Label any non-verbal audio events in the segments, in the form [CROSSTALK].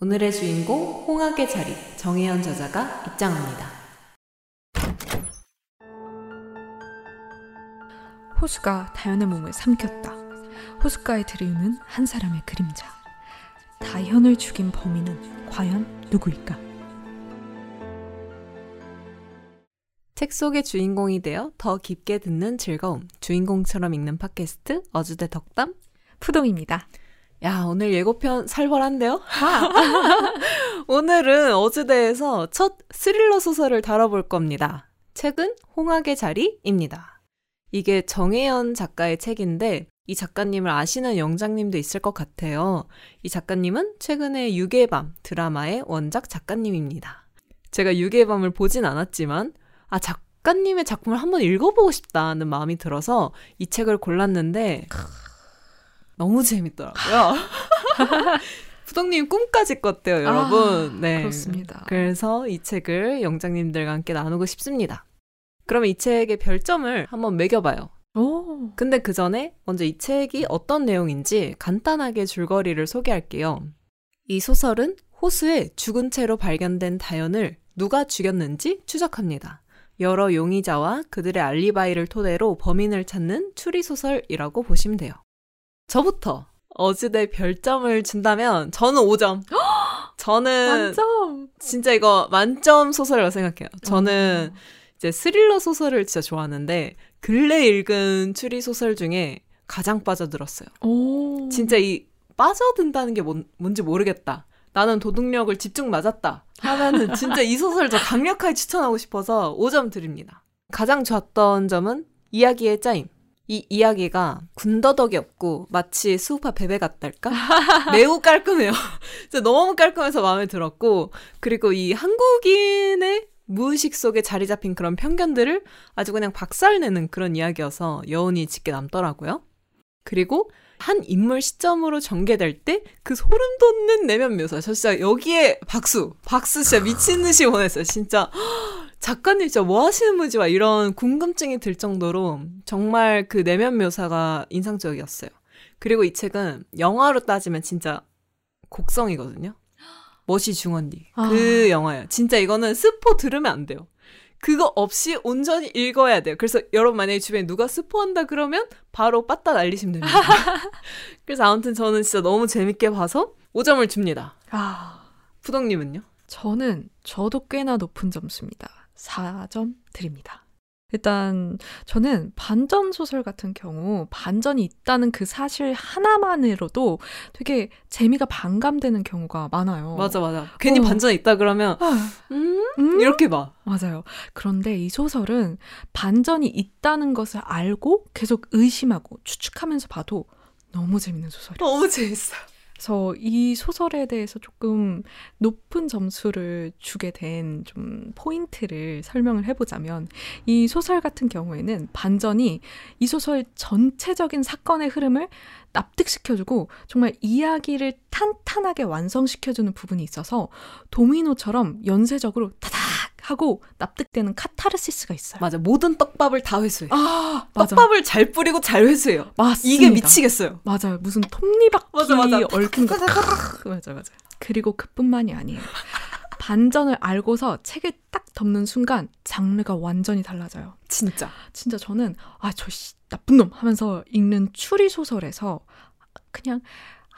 오늘의 주인공 홍학의 자리 정혜연 저자가 입장합니다. 호수가 다현의 몸을 삼켰다. 호숫가에 들이우는 한 사람의 그림자. 다현을 죽인 범인은 과연 누구일까? 책 속의 주인공이 되어 더 깊게 듣는 즐거움. 주인공처럼 읽는 팟캐스트 어주대 덕담 푸동입니다. 야, 오늘 예고편 살벌한데요? [LAUGHS] 오늘은 어즈대에서 첫 스릴러 소설을 다뤄볼 겁니다. 책은 홍학의 자리입니다. 이게 정혜연 작가의 책인데 이 작가님을 아시는 영장님도 있을 것 같아요. 이 작가님은 최근에 유괴 밤 드라마의 원작 작가님입니다. 제가 유괴 밤을 보진 않았지만 아 작가님의 작품을 한번 읽어보고 싶다는 마음이 들어서 이 책을 골랐는데 너무 재밌더라고요. [LAUGHS] 부동님 꿈까지 꿨대요, 여러분. 아, 네. 그렇습니다. 그래서 이 책을 영장님들과 함께 나누고 싶습니다. 그러면 이 책의 별점을 한번 매겨봐요. 오. 근데 그 전에 먼저 이 책이 어떤 내용인지 간단하게 줄거리를 소개할게요. 이 소설은 호수에 죽은 채로 발견된 다연을 누가 죽였는지 추적합니다. 여러 용의자와 그들의 알리바이를 토대로 범인을 찾는 추리소설이라고 보시면 돼요. 저부터 어즈대 별점을 준다면 저는 5점. [GASPS] 저는 만점. 진짜 이거 만점 소설이라고 생각해요. 저는 어. 이제 스릴러 소설을 진짜 좋아하는데 근래 읽은 추리 소설 중에 가장 빠져들었어요. 오. 진짜 이 빠져든다는 게 뭔, 뭔지 모르겠다. 나는 도둑력을 집중 맞았다. 하면은 [LAUGHS] 진짜 이 소설 저 강력하게 추천하고 싶어서 5점 드립니다. 가장 좋았던 점은 이야기의 짜임. 이 이야기가 군더더기 없고 마치 수우파 베베 같달까? [LAUGHS] 매우 깔끔해요. [LAUGHS] 진짜 너무 깔끔해서 마음에 들었고 그리고 이 한국인의 무의식 속에 자리 잡힌 그런 편견들을 아주 그냥 박살내는 그런 이야기여서 여운이 짙게 남더라고요. 그리고 한 인물 시점으로 전개될 때 그 소름 돋는 내면 묘사. 저 진짜 여기에 박수, 박수 진짜 미친 듯이 보냈어요. 진짜 작가님 진짜 뭐 하시는 분지 막 이런 궁금증이 들 정도로 정말 그 내면 묘사가 인상적이었어요. 그리고 이 책은 영화로 따지면 진짜 곡성이거든요. 멋이 중언니. 그 아. 영화예요. 진짜 이거는 스포 들으면 안 돼요. 그거 없이 온전히 읽어야 돼요. 그래서 여러분 만약에 주변에 누가 스포한다 그러면 바로 빠따 날리시면 됩니다. [LAUGHS] 그래서 아무튼 저는 진짜 너무 재밌게 봐서 5점을 줍니다. 아. 푸덕님은요? 저는 저도 꽤나 높은 점수입니다. 4점 드립니다. 일단 저는 반전 소설 같은 경우 반전이 있다는 그 사실 하나만으로도 되게 재미가 반감되는 경우가 많아요. 맞아 맞아. 괜히 어. 반전 있다 그러면 아, 음? 음? 이렇게 봐. 맞아요. 그런데 이 소설은 반전이 있다는 것을 알고 계속 의심하고 추측하면서 봐도 너무 재밌는 소설이에요. 너무 재밌어요. 그래서 이 소설에 대해서 조금 높은 점수를 주게 된 좀 포인트를 설명을 해보자면 이 소설 같은 경우에는 반전이 이 소설 전체적인 사건의 흐름을 납득시켜주고 정말 이야기를 탄탄하게 완성시켜주는 부분이 있어서 도미노처럼 연쇄적으로 타닥 하고 납득되는 카타르시스가 있어요. 맞아. 모든 떡밥을 다 회수해. 아, 맞아. 떡밥을 잘 뿌리고 잘 회수해요. 맞습니다. 이게 미치겠어요. 맞아요. 무슨 톱니바퀴 맞아, 맞아. 얽힌 거. 맞아, 맞아. 그리고 그뿐만이 아니에요. 반전을 알고서 책을 딱 덮는 순간 장르가 완전히 달라져요. 진짜. 진짜 저는 아, 저 씨, 나쁜 놈 하면서 읽는 추리 소설에서 그냥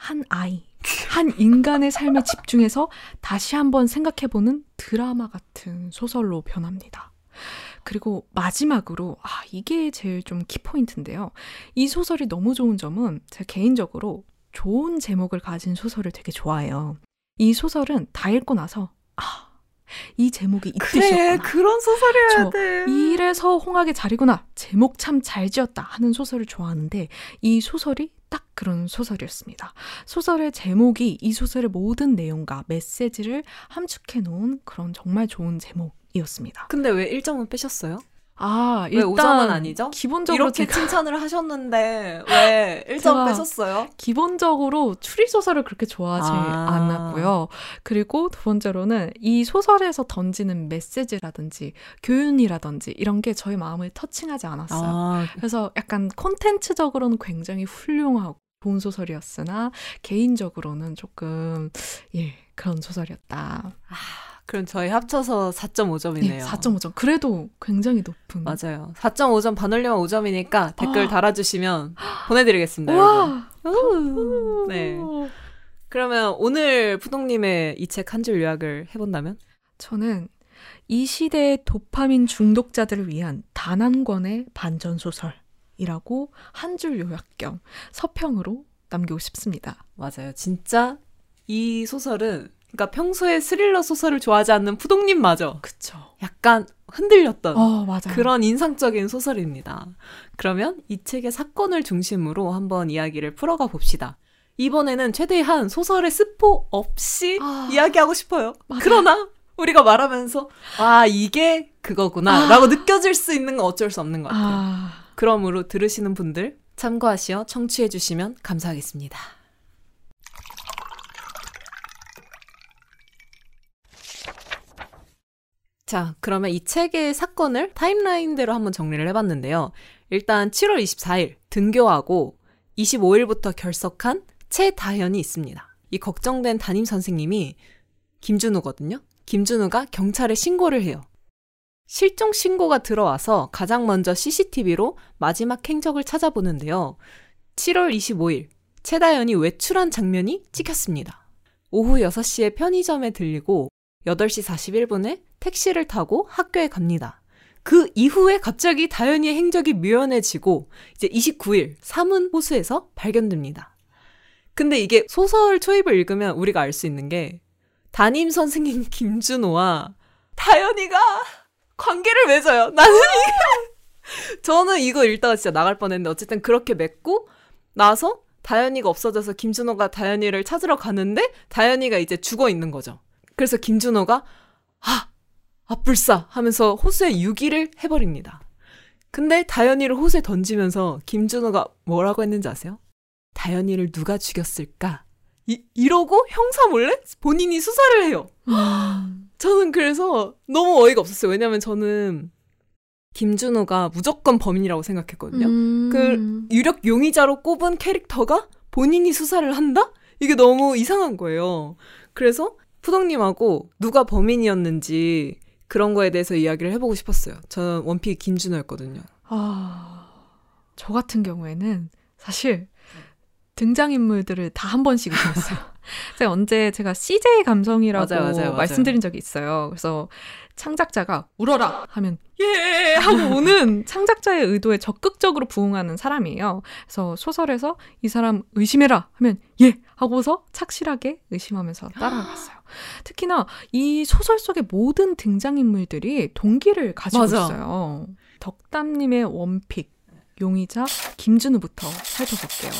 한 아이, 한 인간의 삶에 집중해서 다시 한번 생각해보는 드라마 같은 소설로 변합니다. 그리고 마지막으로 아 이게 제일 좀 키포인트인데요. 이 소설이 너무 좋은 점은 제가 개인적으로 좋은 제목을 가진 소설을 되게 좋아해요. 이 소설은 다 읽고 나서 아 이 제목이 이 그래 뜻이었구나. 그런 소설이어야 저 돼. 이래서 홍학의 자리구나. 제목 참 잘 지었다 하는 소설을 좋아하는데 이 소설이 딱 그런 소설이었습니다. 소설의 제목이 이 소설의 모든 내용과 메시지를 함축해 놓은 그런 정말 좋은 제목 이었습니다. 근데 왜 1점은 빼셨어요? 아, 왜 일단 5점은 아니죠? 기본적으로 이렇게 칭찬을 하셨는데 왜 1점 제가 빼셨어요? 기본적으로 추리 소설을 그렇게 좋아하지 아. 않았고요. 그리고 두 번째로는 이 소설에서 던지는 메시지라든지 교훈이라든지 이런 게 저희 마음을 터칭하지 않았어요. 아, 그래서 약간 콘텐츠적으로는 굉장히 훌륭하고 좋은 소설이었으나 개인적으로는 조금 예 그런 소설이었다. 아, 그럼 저희 합쳐서 4.5점이네요. 예, 4.5점. 그래도 굉장히 높은. 맞아요. 4.5점 반올림은 5점이니까 댓글 아. 달아주시면 보내드리겠습니다. 와. 우. 네. 그러면 오늘 푸동님의 이 책 한 줄 요약을 해본다면? 저는 이 시대의 도파민 중독자들을 위한 단 한 권의 반전 소설이라고 한 줄 요약 겸 서평으로 남기고 싶습니다. 맞아요. 진짜 이 소설은 그러니까 평소에 스릴러 소설을 좋아하지 않는 푸동님마저 그쵸. 약간 흔들렸던 어. 그런 인상적인 소설입니다. 그러면 이 책의 사건을 중심으로 한번 이야기를 풀어가 봅시다. 이번에는 최대한 소설의 스포 없이 아. 이야기하고 싶어요. 맞아요. 그러나 우리가 말하면서 아 이게 그거구나 아. 라고 느껴질 수 있는 건 어쩔 수 없는 것 같아요. 아, 그러므로 들으시는 분들 참고하시어 청취해 주시면 감사하겠습니다. 자, 그러면 이 책의 사건을 타임라인대로 한번 정리를 해봤는데요. 일단 7월 24일 등교하고 25일부터 결석한 최다현이 있습니다. 이 걱정된 담임 선생님이 김준우거든요. 김준우가 경찰에 신고를 해요. 실종 신고가 들어와서 가장 먼저 CCTV로 마지막 행적을 찾아보는데요. 7월 25일 최다현이 외출한 장면이 찍혔습니다. 오후 6시에 편의점에 들리고 8시 41분에 택시를 타고 학교에 갑니다. 그 이후에 갑자기 다현이의 행적이 묘연해지고 이제 29일 사문 호수에서 발견됩니다. 근데 이게 소설 초입을 읽으면 우리가 알 수 있는 게 담임 선생님 [LAUGHS] 김준호와 다현이가 관계를 맺어요. 나는 이게 [LAUGHS] 저는 이거 읽다가 진짜 나갈 뻔했는데 어쨌든 그렇게 맺고 나서 다현이가 없어져서 김준호가 다현이를 찾으러 가는데 다현이가 이제 죽어 있는 거죠. 그래서 김준호가 아, 아 불사 하면서 호수에 유기를 해버립니다. 근데 다현이를 호수에 던지면서 김준호가 뭐라고 했는지 아세요? 다현이를 누가 죽였을까? 이, 이러고 형사 몰래 본인이 수사를 해요. 음, 저는 그래서 너무 어이가 없었어요. 왜냐면 저는 김준호가 무조건 범인이라고 생각했거든요. 음, 그 유력 용의자로 꼽은 캐릭터가 본인이 수사를 한다? 이게 너무 이상한 거예요. 그래서 푸덕님하고 누가 범인이었는지 그런 거에 대해서 이야기를 해보고 싶었어요. 저는 원픽 김준호였거든요. 아, 저 같은 경우에는 사실 등장인물들을 다 한 번씩 읽었어요. [LAUGHS] 제가 언제 제가 CJ 감성이라고 맞아요, 맞아요, 맞아요. 말씀드린 적이 있어요. 그래서 창작자가 울어라 하면 예 하고 [LAUGHS] 우는 창작자의 의도에 적극적으로 부응하는 사람이에요. 그래서 소설에서 이 사람 의심해라 하면 예 하고서 착실하게 의심하면서 따라갔어요. 특히나 이 소설 속의 모든 등장인물들이 동기를 가지고 맞아. 있어요. 덕담님의 원픽 용의자 김준우부터 살펴볼게요.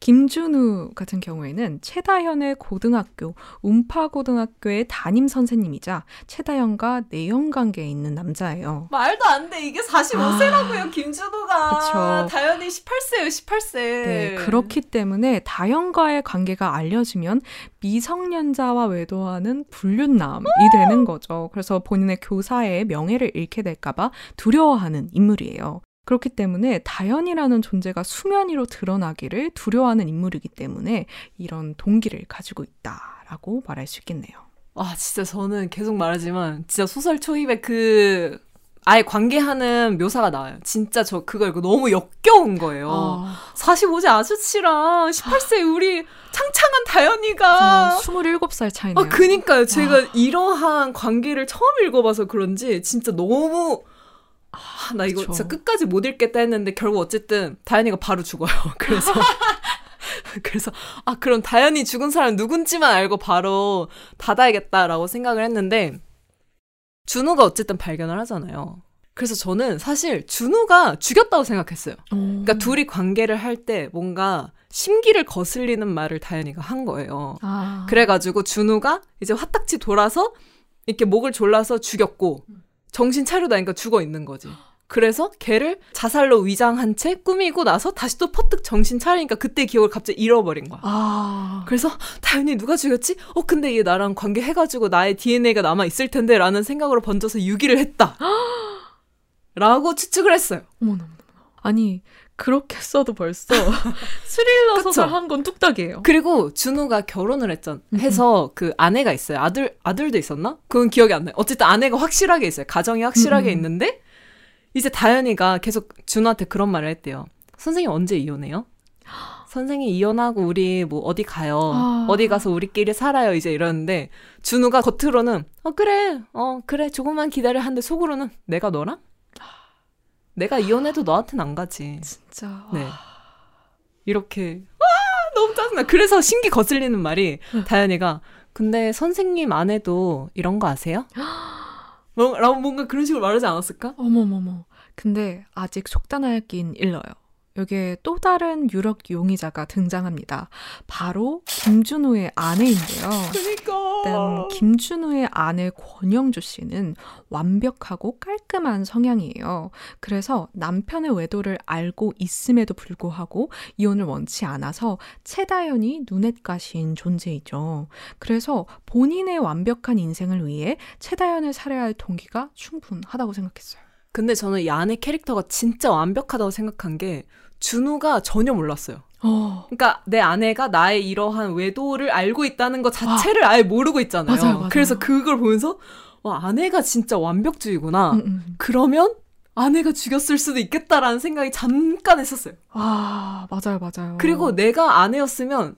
김준우 같은 경우에는 최다현의 고등학교 운파고등학교의 담임 선생님이자 최다현과 내연 관계에 있는 남자예요. 말도 안 돼. 이게 45세라고요, 김준호가. 그쵸. 다현이 18세예요, 18세. 네, 그렇기 때문에 다현과의 관계가 알려지면 미성년자와 외도하는 불륜남이 되는 거죠. 그래서 본인의 교사의 명예를 잃게 될까봐 두려워하는 인물이에요. 그렇기 때문에 다현이라는 존재가 수면 위로 드러나기를 두려워하는 인물이기 때문에 이런 동기를 가지고 있다라고 말할 수 있겠네요. 와, 진짜 저는 계속 말하지만, 진짜 소설 초입에 그, 아예 관계하는 묘사가 나와요. 진짜 저 그거 읽고 너무 역겨운 거예요. 아, 45세 아저씨랑 18세 우리 창창한 다현이가. 27살 차이네요. 아, 그니까요. 제가 와. 이러한 관계를 처음 읽어봐서 그런지 진짜 너무. 아, 나 이거 그쵸. 진짜 끝까지 못 읽겠다 했는데 결국 어쨌든 다현이가 바로 죽어요. [LAUGHS] 그래서. [LAUGHS] 그래서, 아, 그럼 다현이 죽은 사람 누군지만 알고 바로 닫아야겠다라고 생각을 했는데, 준우가 어쨌든 발견을 하잖아요. 그래서 저는 사실 준우가 죽였다고 생각했어요. 그러니까 둘이 관계를 할 때 뭔가 심기를 거슬리는 말을 다현이가 한 거예요. 아, 그래가지고 준우가 이제 화딱지 돌아서 이렇게 목을 졸라서 죽였고 정신 차려다니까 죽어 있는 거지. 그래서 걔를 자살로 위장한 채 꾸미고 나서 다시 또 퍼뜩 정신 차리니까 그때 기억을 갑자기 잃어버린 거야. 아, 그래서 다현이 누가 죽였지? 어 근데 얘 나랑 관계 해가지고 나의 DNA가 남아 있을 텐데라는 생각으로 번져서 유기를 했다. [GASPS] 라고 추측을 했어요. 어머나, 어머나. 아니, 그렇게 써도 벌써 [LAUGHS] 스릴러? 소설 한 권 뚝딱이에요. 그리고 준우가 결혼을 했잖 해서 그 아내가 있어요. 아들 아들도 있었나? 그건 기억이 안 나요. 어쨌든 아내가 확실하게 있어요. 가정이 확실하게 음. 있는데 이제 다현이가 계속 준우한테 그런 말을 했대요. 선생님 언제 이혼해요? [GASPS] 선생님 이혼하고 우리 뭐 어디 가요? 아. 어디 가서 우리끼리 살아요? 이제 이러는데 준우가 겉으로는 어 그래 어 그래 조금만 기다려 하는데 속으로는 내가 너랑 내가 이혼해도 너한테는 안 가지. 진짜. 네. 이렇게 와 너무 짜증나. 그래서 신기 거슬리는 말이 응. 다현이가 근데 선생님 아내도 이런 거 아세요? 뭐, 라고 뭔가 그런 식으로 말하지 않았을까? 어머머머. 근데 아직 속단하긴 일러요. 여기에 또 다른 유력 용의자가 등장합니다. 바로 김준호의 아내인데요. 그니까. 일단 김준호의 아내 권영주 씨는 완벽하고 깔끔한 성향이에요. 그래서 남편의 외도를 알고 있음에도 불구하고 이혼을 원치 않아서 최다연이 눈엣 가신 존재이죠. 그래서 본인의 완벽한 인생을 위해 최다연을 살해할 동기가 충분하다고 생각했어요. 근데 저는 이 아내 캐릭터가 진짜 완벽하다고 생각한 게 준우가 전혀 몰랐어요. 어, 그러니까 내 아내가 나의 이러한 외도를 알고 있다는 것 자체를 아예 모르고 있잖아요. 맞아요, 맞아요. 그래서 그걸 보면서 와 아내가 진짜 완벽주의구나. 음, 음. 그러면 아내가 죽였을 수도 있겠다라는 생각이 잠깐 했었어요. 아, 맞아요, 맞아요. 그리고 내가 아내였으면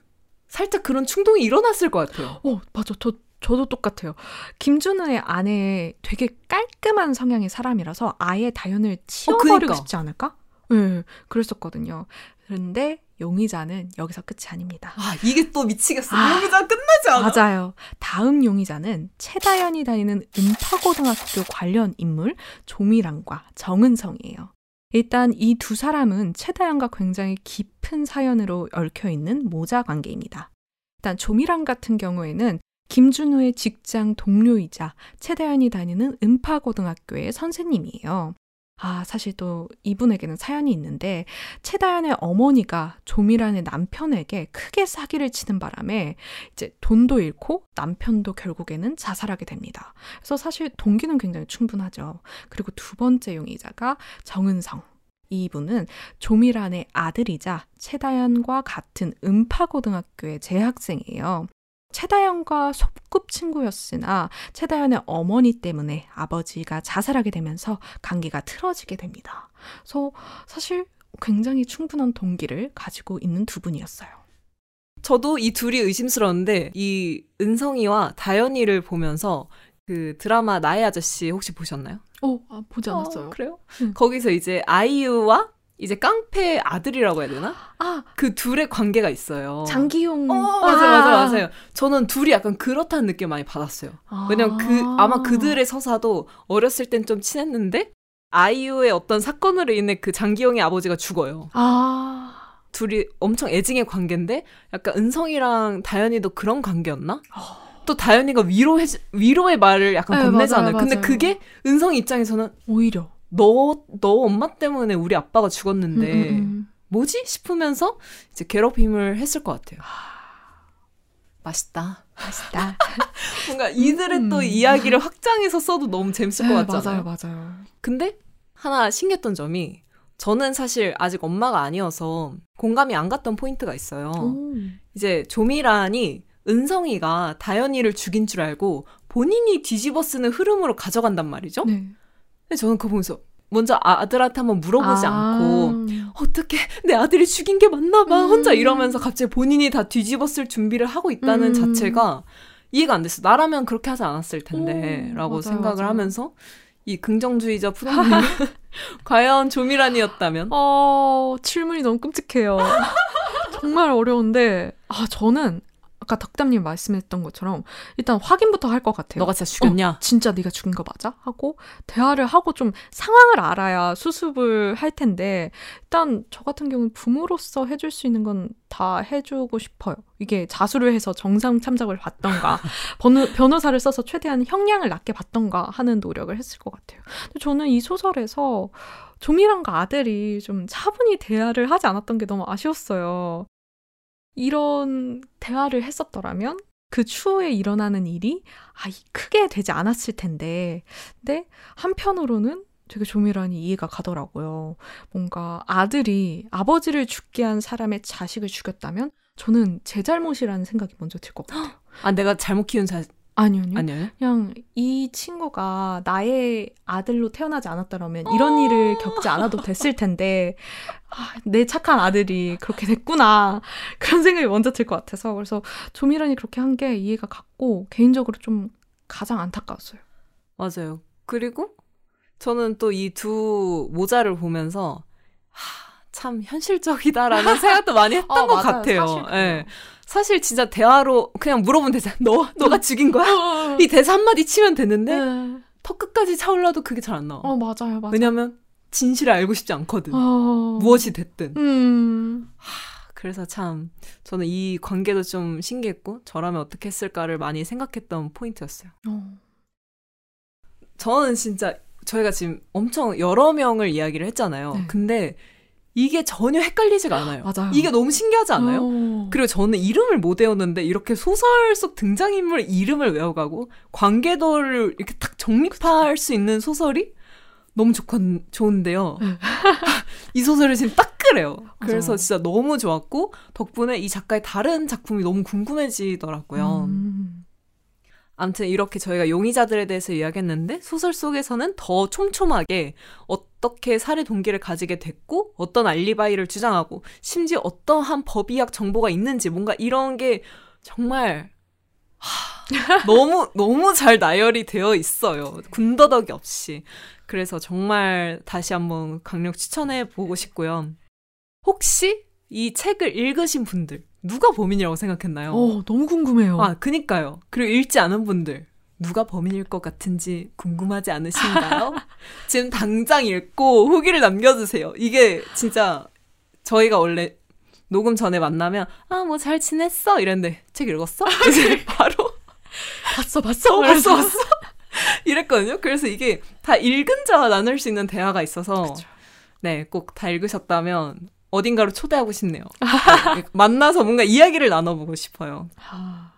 살짝 그런 충동이 일어났을 것 같아요. 어, 맞아. 저, 저도 똑같아요. 김준호의 아내 되게 깔끔한 성향의 사람이라서 아예 다연을 치워버리고 그니까. 싶지 않을까? 네, 그랬었거든요. 그런데 용의자는 여기서 끝이 아닙니다. 아 이게 또 미치겠어. 아. 여기서 끝나지 않아. 맞아요. 다음 용의자는 최다연이 다니는 음파고등학교 관련 인물 조미랑과 정은성이에요. 일단 이 두 사람은 최다연과 굉장히 깊은 사연으로 얽혀 있는 모자 관계입니다. 일단 조미랑 같은 경우에는 김준호의 직장 동료이자 최다연이 다니는 음파고등학교의 선생님이에요. 아, 사실 또 이분에게는 사연이 있는데 최다연의 어머니가 조미란의 남편에게 크게 사기를 치는 바람에 이제 돈도 잃고 남편도 결국에는 자살하게 됩니다. 그래서 사실 동기는 굉장히 충분하죠. 그리고 두 번째 용의자가 정은성. 이분은 조미란의 아들이자 최다연과 같은 음파고등학교의 재학생이에요. 최다연과 소꿉 친구였으나 최다연의 어머니 때문에 아버지가 자살하게 되면서 관계가 틀어지게 됩니다. 그래서 사실 굉장히 충분한 동기를 가지고 있는 두 분이었어요. 저도 이 둘이 의심스러운데 이 은성이와 다현이를 보면서 그 드라마 나의 아저씨 혹시 보셨나요? 어, 아, 보지 않았어요. 어, 그래요? 응. 거기서 이제 아이유와 이제 깡패 아들이라고 해야 되나? 아, 그 둘의 관계가 있어요. 장기용. 어, 맞아요, 맞아요, 맞아요. 저는 둘이 약간 그렇다는 느낌 많이 받았어요. 아. 왜냐면 그 아마 그들의 서사도 어렸을 땐 좀 친했는데 아이유의 어떤 사건으로 인해 그 장기용의 아버지가 죽어요. 아. 둘이 엄청 애증의 관계인데 약간 은성이랑 다현이도 그런 관계였나? 또 다현이가 위로해 위로의 말을 약간 네, 건네잖아요. 맞아요, 근데 맞아요. 그게 은성 입장에서는 오히려. 너 너 엄마 때문에 우리 아빠가 죽었는데 음, 음, 음. 뭐지 싶으면서 이제 괴롭힘을 했을 것 같아요. 맛있다. 맛있다. [LAUGHS] 뭔가 이들의 또 음. 이야기를 확장해서 써도 너무 재밌을 것 네, 같잖아요. 맞아요, 맞아요. 근데 하나 신기했던 점이 저는 사실 아직 엄마가 아니어서 공감이 안 갔던 포인트가 있어요. 오. 이제 조미란이 은성이가 다현이를 죽인 줄 알고 본인이 뒤집어 쓰는 흐름으로 가져간단 말이죠. 네. 저는 그거 보면서 먼저 아들한테 한번 물어보지 아. 않고 어떻게 내 아들이 죽인 게 맞나 봐 음. 혼자 이러면서 갑자기 본인이 다 뒤집어 쓸 준비를 하고 있다는 음. 자체가 이해가 안 됐어. 나라면 그렇게 하지 않았을 텐데 오, 라고 맞아요, 생각을 맞아요. 하면서 이 긍정주의자 푸른님이 [LAUGHS] 과연 조미란이었다면 어, 질문이 너무 끔찍해요. [LAUGHS] 정말 어려운데, 아, 저는 아까 덕담님 말씀했던 것처럼 일단 확인부터 할 것 같아요. 너가 진짜 죽였냐? 진짜 네가 죽인 거 맞아? 하고 대화를 하고 좀 상황을 알아야 수습을 할 텐데 일단 저 같은 경우는 부모로서 해줄 수 있는 건 다 해주고 싶어요. 이게 자수를 해서 정상 참작을 받던가 [LAUGHS] 변호, 변호사를 써서 최대한 형량을 낮게 받던가 하는 노력을 했을 것 같아요. 저는 이 소설에서 종이랑과 아들이 좀 차분히 대화를 하지 않았던 게 너무 아쉬웠어요. 이런 대화를 했었더라면 그 추후에 일어나는 일이 아, 이- 크게 되지 않았을 텐데. 근데 한편으로는 되게 조미란이 이해가 가더라고요. 뭔가 아들이 아버지를 죽게 한 사람의 자식을 죽였다면 저는 제 잘못이라는 생각이 먼저 들 것 같아요. 아 내가 잘못 키운 자 아니요, 아니요. 아니에요? 그냥 이 친구가 나의 아들로 태어나지 않았다면 이런 일을 겪지 않아도 됐을 텐데 아, 내 착한 아들이 그렇게 됐구나 그런 생각이 먼저 들 것 같아서 그래서 조미란이 그렇게 한 게 이해가 갔고 개인적으로 좀 가장 안타까웠어요. 맞아요. 그리고 저는 또 이 두 모자를 보면서 하, 참 현실적이다라는 생각도 많이 [LAUGHS] 했던 어, 것 맞아요. 같아요. 예. 사실 진짜 대화로 그냥 물어보면 되잖아. [LAUGHS] 너 너가 죽인 거야? 어, 이 대사 한마디 치면 되는데 네. 턱 끝까지 차올라도 그게 잘 안 나와. 어 맞아요, 맞아요. 왜냐면 진실을 알고 싶지 않거든. 어... 무엇이 됐든. 음. 그래서 참 저는 이 관계도 좀 신기했고 저라면 어떻게 했을까를 많이 생각했던 포인트였어요. 어. 저는 진짜 저희가 지금 엄청 여러 명을 이야기를 했잖아요. 네. 근데 이게 전혀 헷갈리지가 않아요. [GASPS] 맞아요. 이게 너무 신기하지 않아요? 어. 그리고 저는 이름을 못 외웠는데 이렇게 소설 속 등장인물 이름을 외워가고 관계도를 이렇게 탁 정립할 수 있는 소설이 너무 좋건, 좋은데요. 네. [LAUGHS] 이 소설이 지금 딱 그래요. 그래서 맞아요. 진짜 너무 좋았고 덕분에 이 작가의 다른 작품이 너무 궁금해지더라고요. 음. 아무튼 이렇게 저희가 용의자들에 대해서 이야기했는데 소설 속에서는 더 촘촘하게 어떻게 살해 동기를 가지게 됐고 어떤 알리바이를 주장하고 심지어 어떠한 법의학 정보가 있는지 뭔가 이런 게 정말 하, [LAUGHS] 너무 너무 잘 나열이 되어 있어요. 군더더기 없이. 그래서 정말 다시 한번 강력 추천해 보고 싶고요. 혹시 이 책을 읽으신 분들 누가 범인이라고 생각했나요? 어, 너무 궁금해요. 아, 그니까요. 그리고 읽지 않은 분들, 누가 범인일 것 같은지 궁금하지 않으신가요? [LAUGHS] 지금 당장 읽고 후기를 남겨주세요. 이게 진짜 저희가 원래 녹음 전에 만나면, 아, 뭐 잘 지냈어? 이랬는데, 책 읽었어? 이제 바로, 봤어, 봤어. 어, 봤어, 봤어? [LAUGHS] 이랬거든요. 그래서 이게 다 읽은 자와 나눌 수 있는 대화가 있어서, 그쵸. 네, 꼭 다 읽으셨다면, 어딘가로 초대하고 싶네요. 네, 만나서 뭔가 이야기를 나눠보고 싶어요. 아,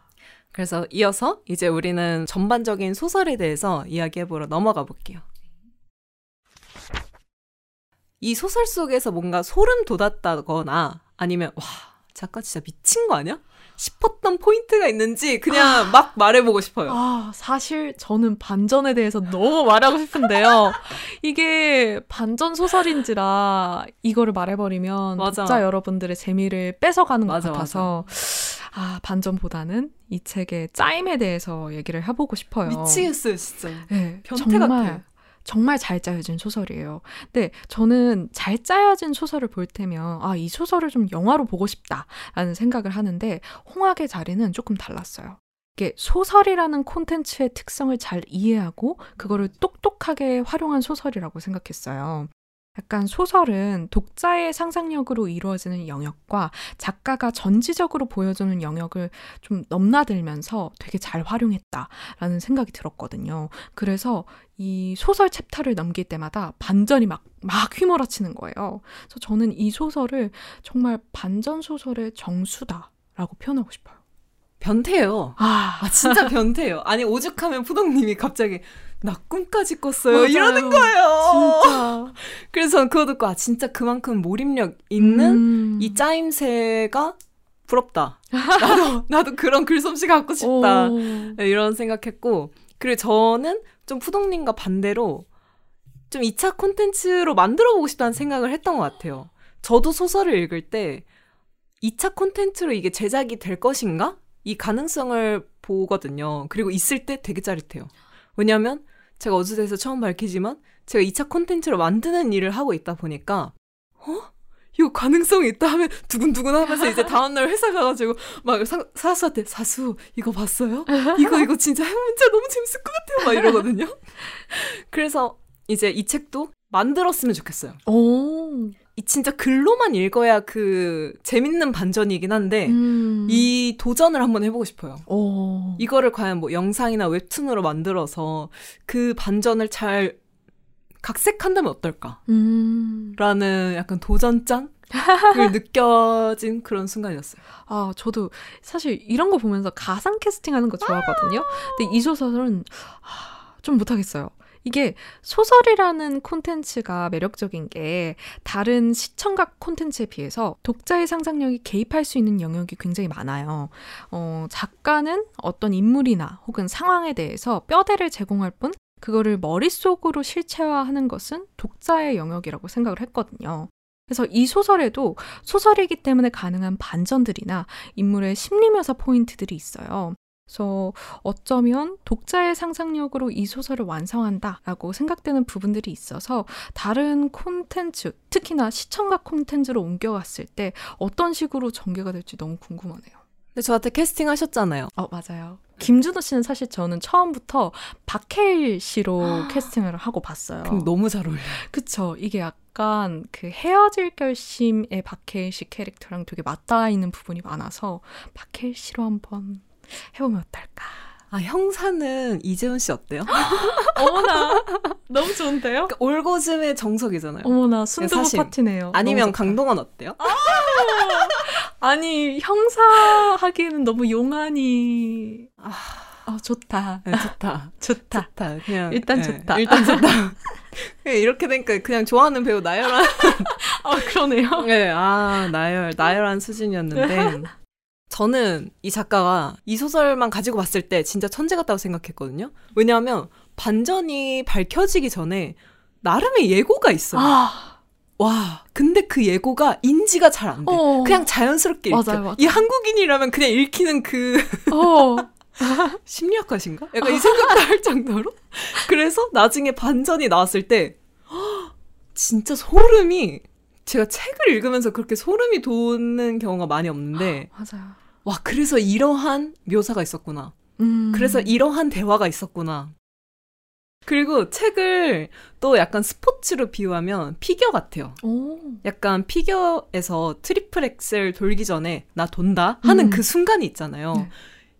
그래서 이어서 이제 우리는 전반적인 소설에 대해서 이야기해보러 넘어가 볼게요. 이 소설 속에서 뭔가 소름 돋았다거나 아니면 와 작가 진짜 미친 거 아니야? 싶었던 포인트가 있는지 그냥 막 말해보고 싶어요. 아, 사실 저는 반전에 대해서 너무 말하고 싶은데요. [LAUGHS] 이게 반전 소설인지라 이거를 말해버리면 맞아. 독자 여러분들의 재미를 뺏어가는 것 맞아, 같아서 아, 반전보다는 이 책의 짜임에 대해서 얘기를 해보고 싶어요. 미치겠어요 진짜. 네, 변태 정말 같아. 정말 잘 짜여진 소설이에요. 근데 저는 잘 짜여진 소설을 볼 때면 아, 이 소설을 좀 영화로 보고 싶다라는 생각을 하는데 홍학의 자리는 조금 달랐어요. 이게 소설이라는 콘텐츠의 특성을 잘 이해하고 그거를 똑똑하게 활용한 소설이라고 생각했어요. 약간 소설은 독자의 상상력으로 이루어지는 영역과 작가가 전지적으로 보여주는 영역을 좀 넘나들면서 되게 잘 활용했다라는 생각이 들었거든요. 그래서 이 소설 챕터를 넘길 때마다 반전이 막, 막 휘몰아치는 거예요. 그래서 저는 이 소설을 정말 반전 소설의 정수다라고 표현하고 싶어요. 변태예요. 아, 아 진짜 변태예요. 아니 오죽하면 푸동님이 갑자기 나 꿈까지 꿨어요 맞아요. 이러는 거예요. 진짜. [LAUGHS] 그래서 저는 그거 듣고 아 진짜 그만큼 몰입력 있는 음. 이 짜임새가 부럽다. 나도 [LAUGHS] 나도 그런 글솜씨 갖고 싶다. 오. 네, 이런 생각했고 그리고 저는 좀 푸동님과 반대로 좀 2차 콘텐츠로 만들어 보고 싶다는 생각을 했던 것 같아요. 저도 소설을 읽을 때 2차 콘텐츠로 이게 제작이 될 것인가? 이 가능성을 보거든요. 그리고 있을 때 되게 짜릿해요. 왜냐하면 제가 어즈에서 처음 밝히지만 제가 2차 콘텐츠로 만드는 일을 하고 있다 보니까 어? 이거 가능성이 있다 하면 두근두근 하면서 이제 다음날 회사 가가지고 막 사, 사수한테 사수 이거 봤어요? 이거 이거 진짜 진짜 너무 재밌을 것 같아요 막 이러거든요. [LAUGHS] 그래서 이제 이 책도 만들었으면 좋겠어요. 오. 이 진짜 글로만 읽어야 그 재밌는 반전이긴 한데 음. 이 도전을 한번 해보고 싶어요. 오. 이거를 과연 뭐 영상이나 웹툰으로 만들어서 그 반전을 잘 각색한다면 어떨까? 음. 라는 약간 도전장 을 [LAUGHS] 느껴진 그런 순간이었어요. 아, 저도 사실 이런 거 보면서 가상 캐스팅 하는 거 좋아하거든요. 근데 이 소설은 아, 좀 못하겠어요. 이게 소설이라는 콘텐츠가 매력적인 게 다른 시청각 콘텐츠에 비해서 독자의 상상력이 개입할 수 있는 영역이 굉장히 많아요. 어, 작가는 어떤 인물이나 혹은 상황에 대해서 뼈대를 제공할 뿐 그거를 머릿속으로 실체화하는 것은 독자의 영역이라고 생각을 했거든요. 그래서 이 소설에도 소설이기 때문에 가능한 반전들이나 인물의 심리묘사 포인트들이 있어요. 그래서 어쩌면 독자의 상상력으로 이 소설을 완성한다라고 생각되는 부분들이 있어서 다른 콘텐츠, 특히나 시청각 콘텐츠로 옮겨갔을 때 어떤 식으로 전개가 될지 너무 궁금하네요. 근데 저한테 캐스팅 하셨잖아요. 어, 맞아요. 김준호 씨는 사실 저는 처음부터 박해일 씨로 캐스팅을 하고 봤어요. 그럼 너무 잘 어울려요. 그쵸. 이게 약간 그 헤어질 결심의 박해일 씨 캐릭터랑 되게 맞닿아 있는 부분이 많아서 박해일 씨로 한번 해보면 어떨까. 아, 형사는 이재훈 씨 어때요? [LAUGHS] 어머나. 너무 좋은데요? 그러니까 올고즘의 정석이잖아요. 어머나, 순두부 사실. 파티네요. 아니면. 강동원 어때요? 아 니, 형사 하기에는 너무 용하니. 아, 아, 좋다. 네, 좋다. [LAUGHS] 좋다. 좋다. 그냥 일단 네, 좋다. 일단 좋다. 그냥 [LAUGHS] 이렇게 되니까 그냥 좋아하는 배우 나열한 아, 그러네요. 네, 아 나열 나열한 수준이었는데 저는 이 작가가 이 소설만 가지고 봤을 때 진짜 천재 같다고 생각했거든요. 왜냐하면 반전이 밝혀지기 전에 나름의 예고가 있어요. 아, 와, 근데 그 예고가 인지가 잘 안 돼. 어. 그냥 자연스럽게 읽혀. 맞아요, 맞아요. 이 한국인이라면 그냥 읽히는 그 어. [LAUGHS] 심리학과신가? 약간 이 생각도 할 정도로. 그래서 나중에 반전이 나왔을 때 헉, [GASPS] 진짜 소름이 제가 책을 읽으면서 그렇게 소름이 돋는 경우가 많이 없는데 맞아요. 와 그래서 이러한 묘사가 있었구나. 음. 그래서 이러한 대화가 있었구나. 그리고 책을 또 약간 스포츠로 비유하면 피겨 같아요. 오. 약간 피겨에서 트리플 악셀 돌기 전에 나 돈다 하는 음. 그 순간이 있잖아요. 네.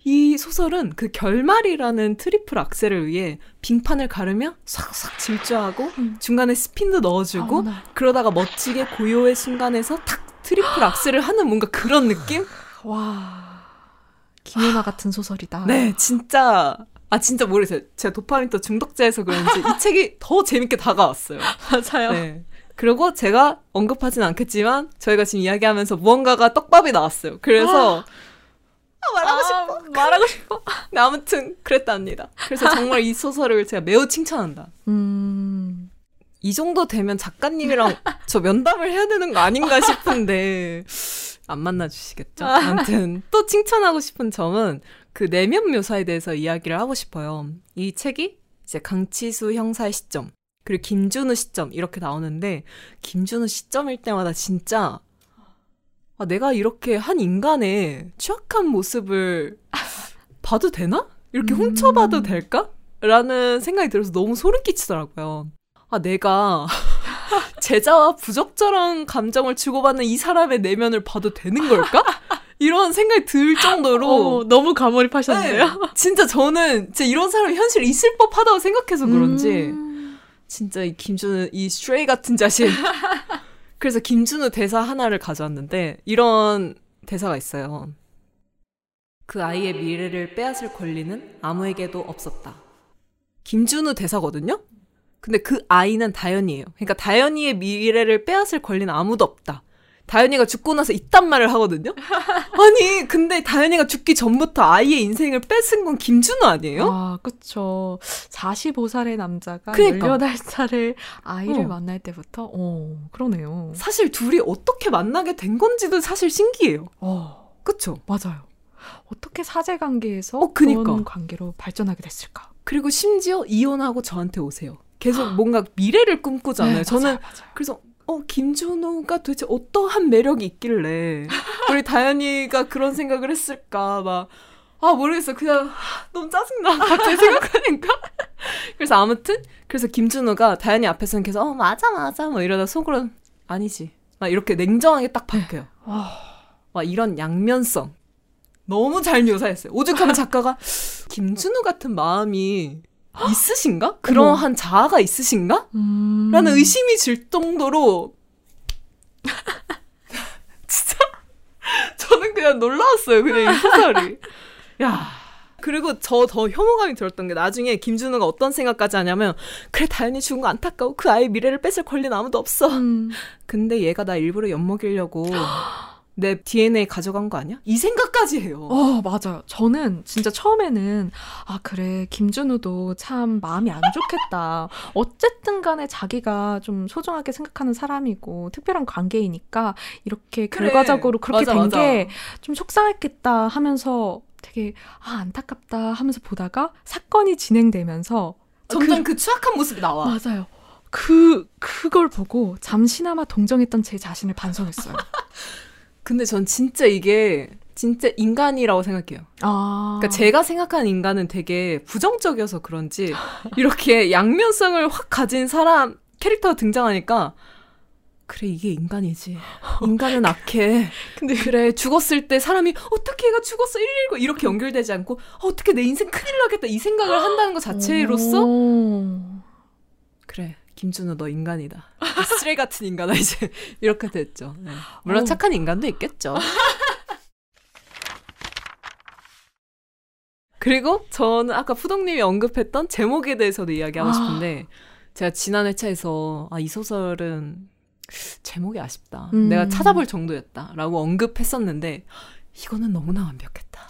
이 소설은 그 결말이라는 트리플 악셀을 위해 빙판을 가르며 싹싹 질주하고 음. 중간에 스핀도 넣어주고 어머나. 그러다가 멋지게 고요의 순간에서 탁 트리플 [GASPS] 악셀을 하는 뭔가 그런 느낌? 와. 김연아 같은 소설이다. 네, 진짜 아 진짜 모르겠어요. 제가 도파민 또 중독자여서 그런지 이 책이 더 재밌게 다가왔어요. [LAUGHS] 맞아요. 네. 그리고 제가 언급하진 않겠지만 저희가 지금 이야기하면서 무언가가 떡밥이 나왔어요. 그래서 아, 말하고 싶어. 말하고 싶어. [LAUGHS] 네, 아무튼 그랬답니다. 그래서 정말 이 소설을 제가 매우 칭찬한다. 음. 이 정도 되면 작가님이랑 [LAUGHS] 저 면담을 해야 되는 거 아닌가 싶은데 안 만나 주시겠죠? 아무튼 또 칭찬하고 싶은 점은 그 내면 묘사에 대해서 이야기를 하고 싶어요. 이 책이 이제 강치수 형사의 시점 그리고 김준우 시점 이렇게 나오는데 김준우 시점일 때마다 진짜 아, 내가 이렇게 한 인간의 취약한 모습을 봐도 되나? 이렇게 음. 훔쳐봐도 될까? 라는 생각이 들어서 너무 소름 끼치더라고요. 아, 내가 [LAUGHS] 제자와 부적절한 감정을 주고받는 이 사람의 내면을 봐도 되는 걸까? 이런 생각이 들 정도로 어, 너무 가몰입하셨는데요? 네, 진짜 저는 진짜 이런 사람이 현실에 있을 법하다고 생각해서 그런지 음. 진짜 이 김준우 이 스트레이 같은 자신. [LAUGHS] 그래서 김준우 대사 하나를 가져왔는데 이런 대사가 있어요. 그 아이의 미래를 빼앗을 권리는 아무에게도 없었다. 김준우 대사거든요. 근데 그 아이는 다현이에요. 그러니까 다현이의 미래를 빼앗을 권리는 아무도 없다. 다현이가 죽고 나서 이딴 말을 하거든요. [LAUGHS] 아니, 근데 다현이가 죽기 전부터 아이의 인생을 뺏은 건 김준우 아니에요? 아, 그쵸. 45살의 남자가 그러니까. 18살의 아이를 어. 만날 때부터, 어, 그러네요. 사실 둘이 어떻게 만나게 된 건지도 사실 신기해요. 어, 그쵸? 맞아요. 어떻게 사제 관계에서 어, 그니까. 그런 관계로 발전하게 됐을까? 그리고 심지어 이혼하고 저한테 오세요. 계속 뭔가 미래를 꿈꾸잖아요. 네, 저는 맞아요, 맞아요. 그래서 어 김준호가 도대체 어떠한 매력이 있길래 우리 다현이가 그런 생각을 했을까 막 아 모르겠어 그냥 하, 너무 짜증나. [LAUGHS] 갑자기 생각하니까. 그래서 아무튼 그래서 김준호가 다현이 앞에서는 계속 어 맞아 맞아. 뭐 이러다 속으로 아니지. 막 이렇게 냉정하게 딱 바뀌어요. 와, 와 이런 양면성. 너무 잘 묘사했어요. 오죽하면 [LAUGHS] 작가가 김준우 같은 마음이 있으신가? 그러한 자아가 있으신가? 음. 라는 의심이 질 정도로 [LAUGHS] 진짜 저는 그냥 놀라웠어요. 그냥 이 소설이. 야 그리고 저 더 혐오감이 들었던 게 나중에 김준우가 어떤 생각까지 하냐면 그래 다현이 죽은 거 안타까워 그 아이의 미래를 뺏을 권리는 아무도 없어. 음. 근데 얘가 나 일부러 엿먹이려고 [GASPS] 내 DNA 가져간 거 아니야? 이 생각까지 해요. 어, 맞아요. 저는 진짜 처음에는, 아, 그래, 김준우도 참 마음이 안 좋겠다. [LAUGHS] 어쨌든 간에 자기가 좀 소중하게 생각하는 사람이고, 특별한 관계이니까, 이렇게 그래. 결과적으로 그렇게. 된 게 좀 속상했겠다 하면서 되게, 아, 안타깝다 하면서 보다가 사건이 진행되면서, 점점 그, 추악한 모습이 나와. 맞아요. 그, 그걸 보고 잠시나마 동정했던 제 자신을 반성했어요. [LAUGHS] 근데 전 진짜 이게 진짜 인간이라고 생각해요. 아. 그러니까 제가 생각하는 인간은 되게 부정적이어서 그런지 이렇게 [LAUGHS] 양면성을 확 가진 사람 캐릭터가 등장하니까 그래 이게 인간이지. 인간은 악해. [LAUGHS] 근데 그래 죽었을 때 사람이 어떻게 얘가 죽었어 119 이렇게 연결되지 않고 어, 어떻게 내 인생 큰일 나겠다 이 생각을 한다는 것 자체로서 오. 그래 김준우 너 인간이다. [LAUGHS] 쓰레 같은 인간아 이제 이렇게 됐죠. 네. 물론 어. 착한 인간도 있겠죠. [LAUGHS] 그리고 저는 아까 푸동님이 언급했던 제목에 대해서도 이야기하고 아. 싶은데 제가 지난 회차에서 아, 이 소설은 제목이 아쉽다. 음. 내가 찾아볼 정도였다라고 언급했었는데 이거는 너무나 완벽했다.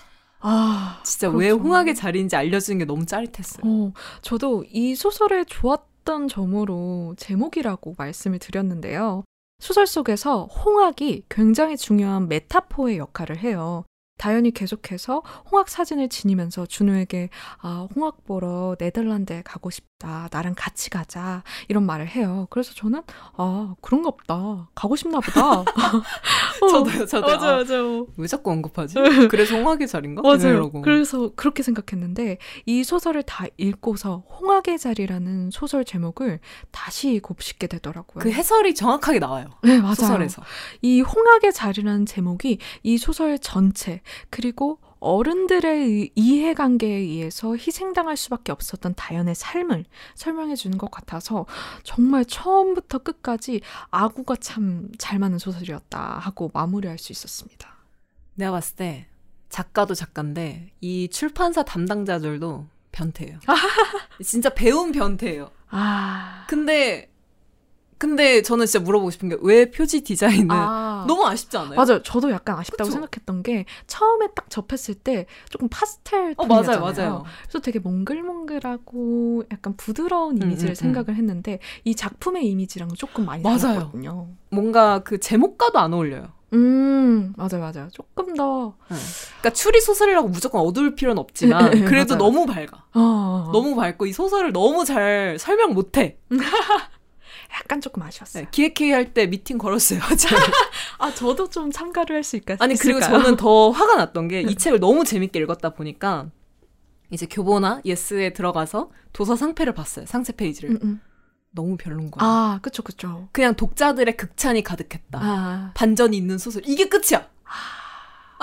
아. 진짜 왜 그렇죠. 홍학의 자리인지 알려주는 게 너무 짜릿했어요. 어, 저도 이 소설의 좋았 던 점으로 제목이라고 말씀을 드렸는데요. 소설 속에서 홍학이 굉장히 중요한 메타포의 역할을 해요. 다현이 계속해서 홍학 사진을 지니면서 준우에게 아, 홍학 보러 네덜란드에 가고 싶다. 나랑 같이 가자. 이런 말을 해요. 그래서 저는 아, 그런가 보다. 가고 싶나 보다. [LAUGHS] 어, 저도요, 저도요. 맞아요, 아, 맞아요. 왜 자꾸 언급하지? 그래서 홍학의 자리인가? 맞아요. 그래서 그렇게 생각했는데 이 소설을 다 읽고서 홍학의 자리라는 소설 제목을 다시 곱씹게 되더라고요. 그 해설이 정확하게 나와요. 네, 맞아요. 소설에서. 이 홍학의 자리라는 제목이 이 소설 전체 그리고 어른들의 의- 이해관계에 의해서 희생당할 수밖에 없었던 다연의 삶을 설명해 주는 것 같아서 정말 처음부터 끝까지 아구가 참 잘 맞는 소설이었다 하고 마무리할 수 있었습니다. 내가 봤을 때 작가도 작가인데 이 출판사 담당자들도 변태예요. [LAUGHS] 진짜 배운 변태예요. 아, 근데 근데 저는 진짜 물어보고 싶은 게 왜 표지 디자인은 아. 너무 아쉽지 않아요? 맞아요. 저도 약간 아쉽다고 그쵸? 생각했던 게 처음에 딱 접했을 때 조금 파스텔 어 맞아요. 맞아요. 그래서 되게 몽글몽글하고 약간 부드러운 음, 이미지를 음, 음. 생각을 했는데 이 작품의 이미지랑은 조금 많이. 달랐거든요. 뭔가 그 제목과도 안 어울려요. 음, 맞아요, 맞아요. 조금 더 그러니까 추리 소설이라고 무조건 어두울 필요는 없지만 네, 네, 그래도. 너무 밝아. 어, 너무 밝고 이 소설을 너무 잘 설명 못해. [LAUGHS] 약간 조금 아쉬웠어요. 네, 기획회의 할 때 미팅 걸었어요. [LAUGHS] [LAUGHS] 아, 저도 좀 참가를 할 수 있을까요? 아니 그리고 저는 더 [LAUGHS] 화가 났던 게 이 책을 너무 재밌게 읽었다 보니까 이제 교보나 예스에 들어가서 도서 상패를 봤어요. 상세 페이지를. 음, 음. 너무 별론 거야. 아, 그쵸, 그쵸. 그냥 독자들의 극찬이 가득했다. 아, 반전이 있는 소설. 이게 끝이야.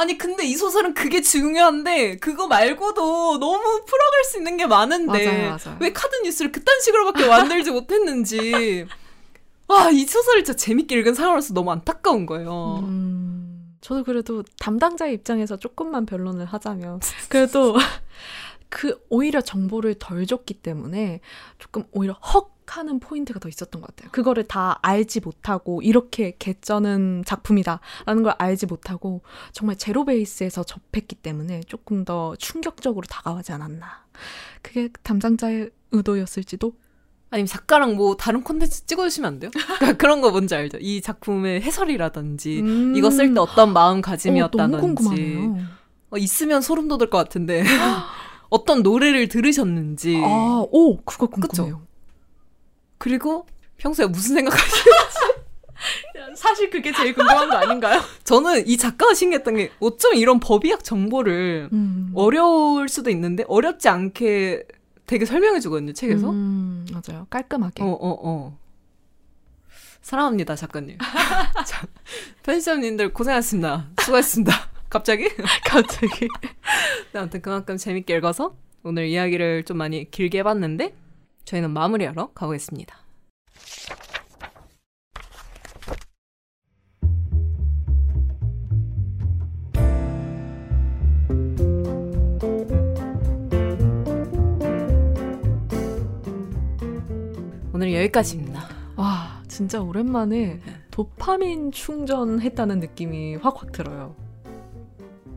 아니 근데 이 소설은 그게 중요한데 그거 말고도 너무 풀어갈 수 있는 게 많은데 맞아요, 맞아요. 왜 카드 뉴스를 그딴 식으로밖에 만들지 못했는지 와이 소설을 진짜 재밌게 읽은 사람으로서 너무 안타까운 거예요. 음, 저도 그래도 담당자의 입장에서 조금만 변론을 하자면 그래도 [LAUGHS] 그 오히려 정보를 덜 줬기 때문에 조금 오히려 헉 하는 포인트가 더 있었던 것 같아요. 그거를 다 알지 못하고 이렇게 개쩌는 작품이다라는 걸 알지 못하고 정말 제로 베이스에서 접했기 때문에 조금 더 충격적으로 다가오지 않았나. 그게 담당자의 의도였을지도 아니면 작가랑 뭐 다른 콘텐츠 찍어주시면 안 돼요? [LAUGHS] 그러니까 그런 거 뭔지 알죠? 이 작품의 해설이라든지 음. 이거 쓸 때 어떤 어, 마음가짐이었다든지 너무 궁금하네요. 어, 있으면 소름 돋을 것 같은데 [GASPS] 어떤 노래를 들으셨는지 아, 오, 그거 궁금해요. 그 리고 평소에 무슨 생각하시는지 [LAUGHS] 사실 그게 제일 궁금한 거 아닌가요? [LAUGHS] 저는 이 작가가 신기했던 게 어쩜 이런 법의학 정보를 음. 어려울 수도 있는데 어렵지 않게 되게 설명해 주거든요 책에서 음, 맞아요. 깔끔하게. 어 어, 어. 사랑합니다 작가님 [LAUGHS] 자, 편집자님들 고생하셨습니다 수고하셨습니다 갑자기 갑자기. 네, 아무튼 그만큼 재밌게 읽어서 오늘 이야기를 좀 많이 길게 해봤는데 저희는 마무리하러 가보겠습니다. 오늘 여기까지입니다. 와, 진짜 오랜만에 네. 도파민 충전했다는 느낌이 확확 들어요.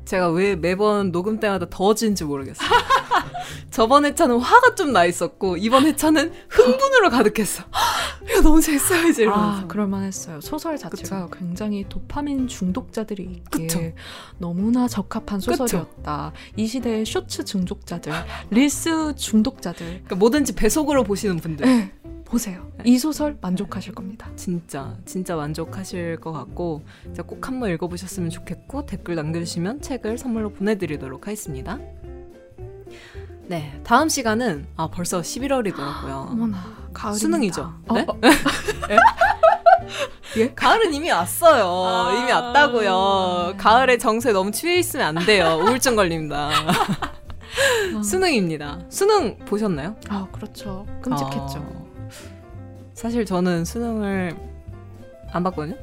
제가 왜 매번 녹음 때마다 더워지는지 모르겠어요. [LAUGHS] 저번 회차는 화가 좀 나 있었고 이번 회차는 흥분으로 가득했어. [GASPS] 이거 너무 재밌어요 이제 이러면서. 아, 그럴만했어요. 소설 자체가 굉장히 도파민 중독자들이 있기에 그쵸. 너무나 적합한 소설이었다. 이 시대의 쇼츠 중독자들, 릴스 중독자들, 그러니까 뭐든지 배속으로 보시는 분들 네, 보세요. 이 소설 만족하실 겁니다. 진짜 진짜 만족하실 것 같고 꼭 한번 읽어보셨으면 좋겠고 댓글 남겨주시면 책을 선물로 보내드리도록 하겠습니다. 네 다음 시간은 아 벌써 11월이더라고요. [GASPS] 어머나, 가을 수능이죠. 어, 네? 어, [LAUGHS] [LAUGHS] 가을은 이미 왔어요. 아. 이미 왔다고요. 가을에 정세 너무 취해 있으면 안 돼요. 우울증 걸립니다. [LAUGHS] 수능입니다. 수능 보셨나요? 아, 그렇죠. 끔찍했죠. 어, 사실 저는 수능을 안 봤거든요.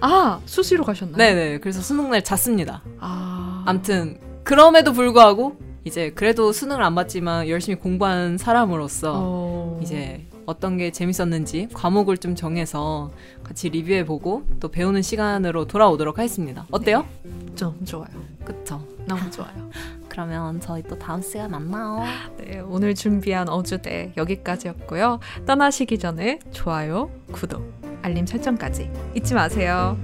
아, 수시로 가셨나요? 네네. 그래서 수능 날 잤습니다. 아, 암튼 그럼에도 불구하고 이제 그래도 수능을 안 봤지만 열심히 공부한 사람으로서 어... 이제 어떤 게 재밌었는지 과목을 좀 정해서 같이 리뷰해보고 또 배우는 시간으로 돌아오도록 하겠습니다. 어때요? 좀 좋아요. 그쵸. 너무 좋아요. [LAUGHS] 그러면 저희 또 다음 시간에 만나요. 네, 오늘 준비한 어주대 여기까지였고요. 떠나시기 전에 좋아요, 구독, 알림 설정까지 잊지 마세요.